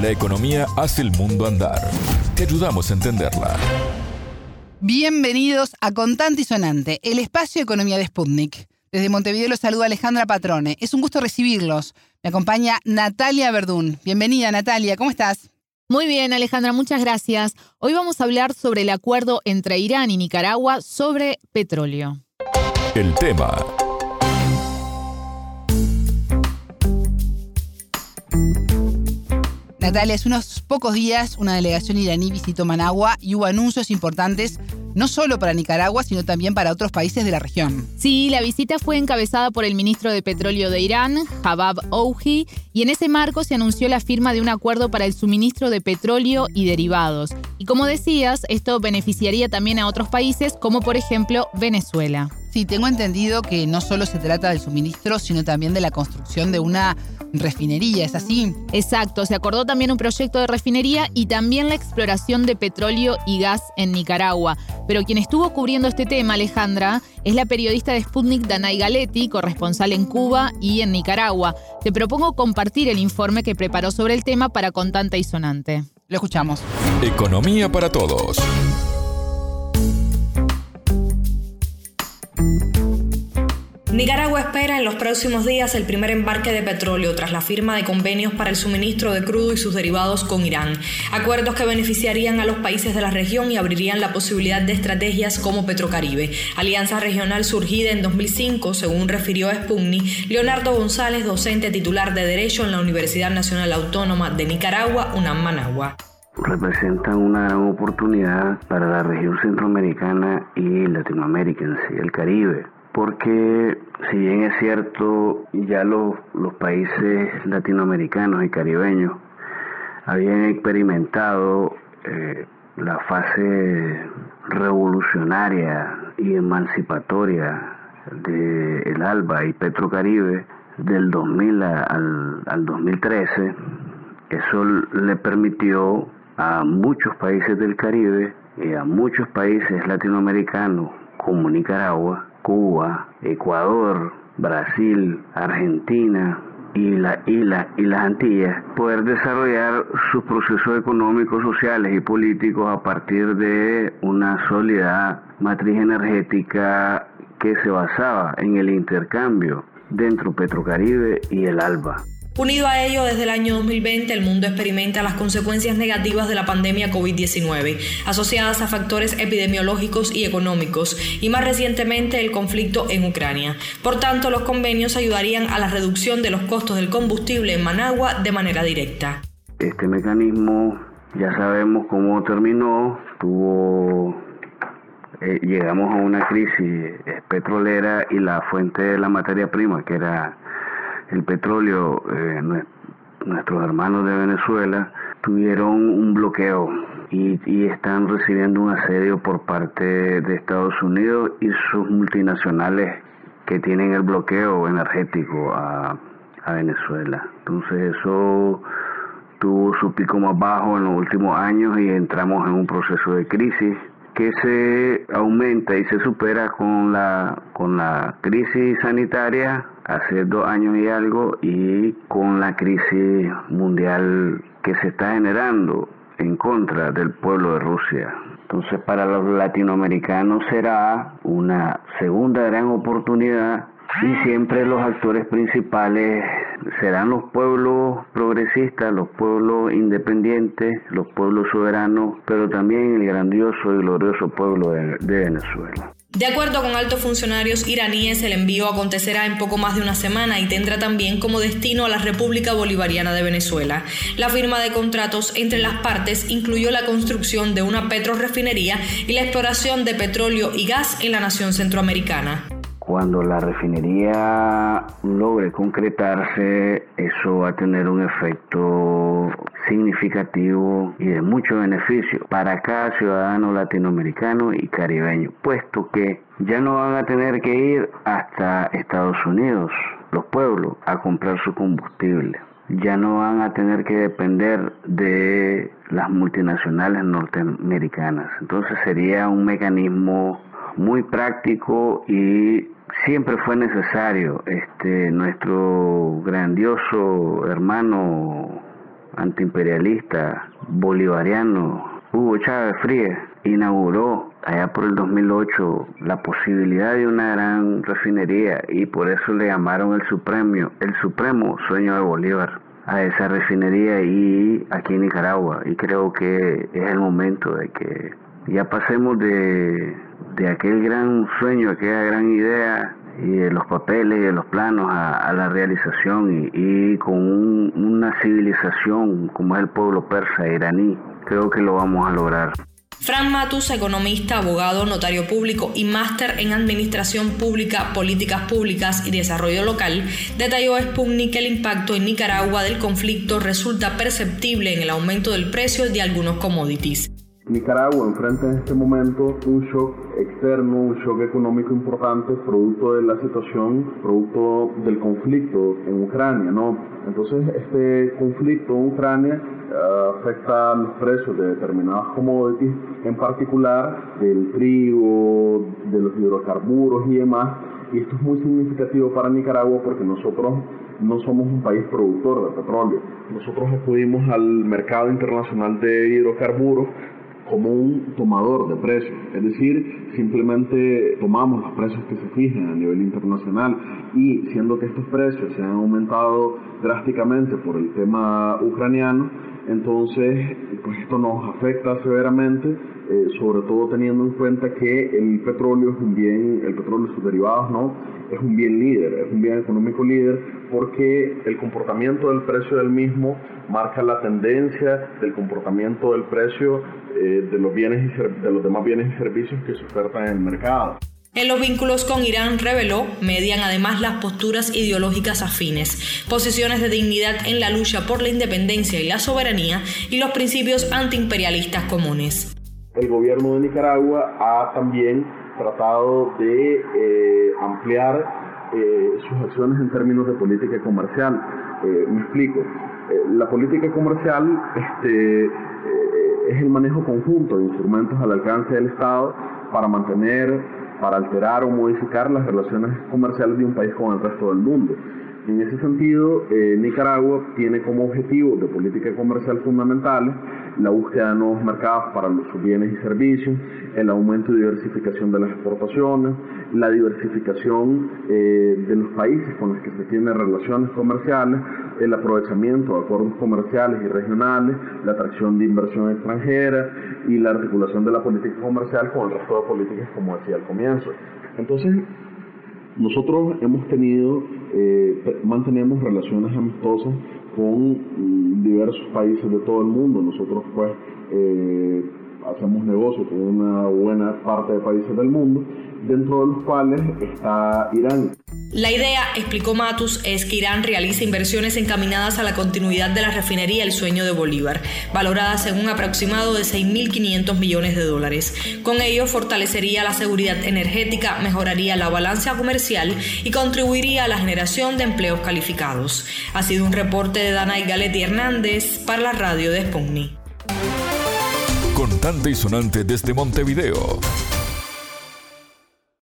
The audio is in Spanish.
La economía hace el mundo andar. Te ayudamos a entenderla. Bienvenidos a Contante y Sonante, el espacio de economía de Sputnik. Desde Montevideo los saluda Alejandra Patrone. Es un gusto recibirlos. Me acompaña Natalia Verdún. Bienvenida, Natalia. ¿Cómo estás? Muy bien, Alejandra, muchas gracias. Hoy vamos a hablar sobre el acuerdo entre Irán y Nicaragua sobre petróleo. El tema Natalia, hace unos pocos días una delegación iraní visitó Managua y hubo anuncios importantes no solo para Nicaragua, sino también para otros países de la región. Sí, la visita fue encabezada por el ministro de Petróleo de Irán, Jabab Ouhi, y en ese marco se anunció la firma de un acuerdo para el suministro de petróleo y derivados. Y como decías, esto beneficiaría también a otros países, como por ejemplo Venezuela. Sí, tengo entendido que no solo se trata del suministro, sino también de la construcción de una refinería, ¿es así? Exacto, se acordó también un proyecto de refinería y también la exploración de petróleo y gas en Nicaragua. Pero quien estuvo cubriendo este tema, Alejandra, es la periodista de Sputnik Danay Galetti, corresponsal en Cuba y en Nicaragua. Te propongo compartir el informe que preparó sobre el tema para Contante y Sonante. Lo escuchamos. Economía para todos. Nicaragua espera en los próximos días el primer embarque de petróleo tras la firma de convenios para el suministro de crudo y sus derivados con Irán. Acuerdos que beneficiarían a los países de la región y abrirían la posibilidad de estrategias como Petrocaribe, alianza regional surgida en 2005, según refirió Spugni Leonardo González, docente titular de Derecho en la Universidad Nacional Autónoma de Nicaragua, UNAM Managua representan una gran oportunidad para la región centroamericana y Latinoamérica en el Caribe porque si bien es cierto, ya los, países latinoamericanos y caribeños habían experimentado eh, la fase revolucionaria y emancipatoria del ALBA y Petrocaribe del 2000 al, al 2013, eso le permitió a muchos países del Caribe y a muchos países latinoamericanos como Nicaragua Cuba, Ecuador, Brasil, Argentina y, la, y, y las Antillas, poder desarrollar sus procesos económicos, sociales y políticos a partir de una sólida matriz energética que se basaba en el intercambio dentro Petrocaribe y el ALBA. Unido a ello, desde el año 2020 el mundo experimenta las consecuencias negativas de la pandemia COVID-19, asociadas a factores epidemiológicos y económicos, y más recientemente el conflicto en Ucrania. Por tanto, los convenios ayudarían a la reducción de los costos del combustible en Managua de manera directa. Este mecanismo ya sabemos cómo terminó, tuvo eh, llegamos a una crisis petrolera y la fuente de la materia prima, que era el petróleo, eh, nuestros hermanos de Venezuela tuvieron un bloqueo y, están recibiendo un asedio por parte de Estados Unidos y sus multinacionales que tienen el bloqueo energético a, a Venezuela. Entonces eso tuvo su pico más bajo en los últimos años y entramos en un proceso de crisis que se aumenta y se supera con la, con la crisis sanitaria hace dos años y algo y con la crisis mundial que se está generando en contra del pueblo de Rusia. Entonces para los latinoamericanos será una segunda gran oportunidad y siempre los actores principales serán los pueblos progresistas, los pueblos independientes, los pueblos soberanos, pero también el grandioso y glorioso pueblo de, Venezuela. De acuerdo con altos funcionarios iraníes, el envío acontecerá en poco más de una semana y tendrá también como destino a la República Bolivariana de Venezuela. La firma de contratos entre las partes incluyó la construcción de una petrorefinería y la exploración de petróleo y gas en la nación centroamericana. Cuando la refinería logre concretarse, eso va a tener un efecto significativo y de mucho beneficio para cada ciudadano latinoamericano y caribeño, puesto que ya no van a tener que ir hasta Estados Unidos, los pueblos, a comprar su combustible. Ya no van a tener que depender de las multinacionales norteamericanas. Entonces sería un mecanismo muy práctico y siempre fue necesario este nuestro grandioso hermano antiimperialista, bolivariano, Hugo Chávez Frías, inauguró allá por el 2008 la posibilidad de una gran refinería y por eso le llamaron el supremo, el supremo sueño de Bolívar a esa refinería y aquí en Nicaragua. Y creo que es el momento de que ya pasemos de, de aquel gran sueño, aquella gran idea y de los papeles los planos a, la realización y, con una civilización como es el pueblo persa iraní, creo que lo vamos a lograr. Fran Matus, economista, abogado, notario público y máster en Administración Pública, Políticas Públicas y Desarrollo Local, detalló a Sputnik que el impacto en Nicaragua del conflicto resulta perceptible en el aumento del precio de algunos commodities. Nicaragua enfrenta en este momento un shock externo, un shock económico importante, producto de la situación, producto del conflicto en Ucrania, ¿no? Entonces, este conflicto en Ucrania uh, afecta los precios de determinadas commodities, en particular del trigo, de los hidrocarburos y demás. Y esto es muy significativo para Nicaragua porque nosotros no somos un país productor de petróleo. Nosotros acudimos al mercado internacional de hidrocarburos como un tomador de precios, es decir, simplemente tomamos los precios que se fijan a nivel internacional y siendo que estos precios se han aumentado drásticamente por el tema ucraniano, entonces pues esto nos afecta severamente, eh, sobre todo teniendo en cuenta que el petróleo es un bien, el petróleo y sus derivados no, es un bien líder, es un bien económico líder porque el comportamiento del precio del mismo marca la tendencia del comportamiento del precio eh, de, los bienes y de los demás bienes y servicios que se ofertan en el mercado. En los vínculos con Irán reveló, median además las posturas ideológicas afines, posiciones de dignidad en la lucha por la independencia y la soberanía y los principios antiimperialistas comunes. El gobierno de Nicaragua ha también tratado de eh, ampliar eh, sus acciones en términos de política comercial. me explico. la política comercial este, es el manejo conjunto de instrumentos al alcance del Estado para mantener, para alterar o modificar las relaciones comerciales de un país con el resto del mundo. En ese sentido, eh, Nicaragua tiene como objetivo de política comercial fundamentales la búsqueda de nuevos mercados para sus bienes y servicios, el aumento y diversificación de las exportaciones, la diversificación eh, de los países con los que se tienen relaciones comerciales, el aprovechamiento de acuerdos comerciales y regionales, la atracción de inversión extranjera y la articulación de la política comercial con el resto de políticas, como decía al comienzo. Entonces, nosotros hemos tenido, eh, mantenemos relaciones amistosas con mm, diversos países de todo el mundo. Nosotros pues eh, hacemos negocio con una buena parte de países del mundo, dentro de los cuales está Irán. La idea, explicó Matus, es que Irán realice inversiones encaminadas a la continuidad de la refinería El Sueño de Bolívar, valoradas en un aproximado de 6.500 millones de dólares. Con ello fortalecería la seguridad energética, mejoraría la balanza comercial y contribuiría a la generación de empleos calificados. Ha sido un reporte de Danay Galetti Hernández para la radio de Sputnik. Contante y sonante desde Montevideo.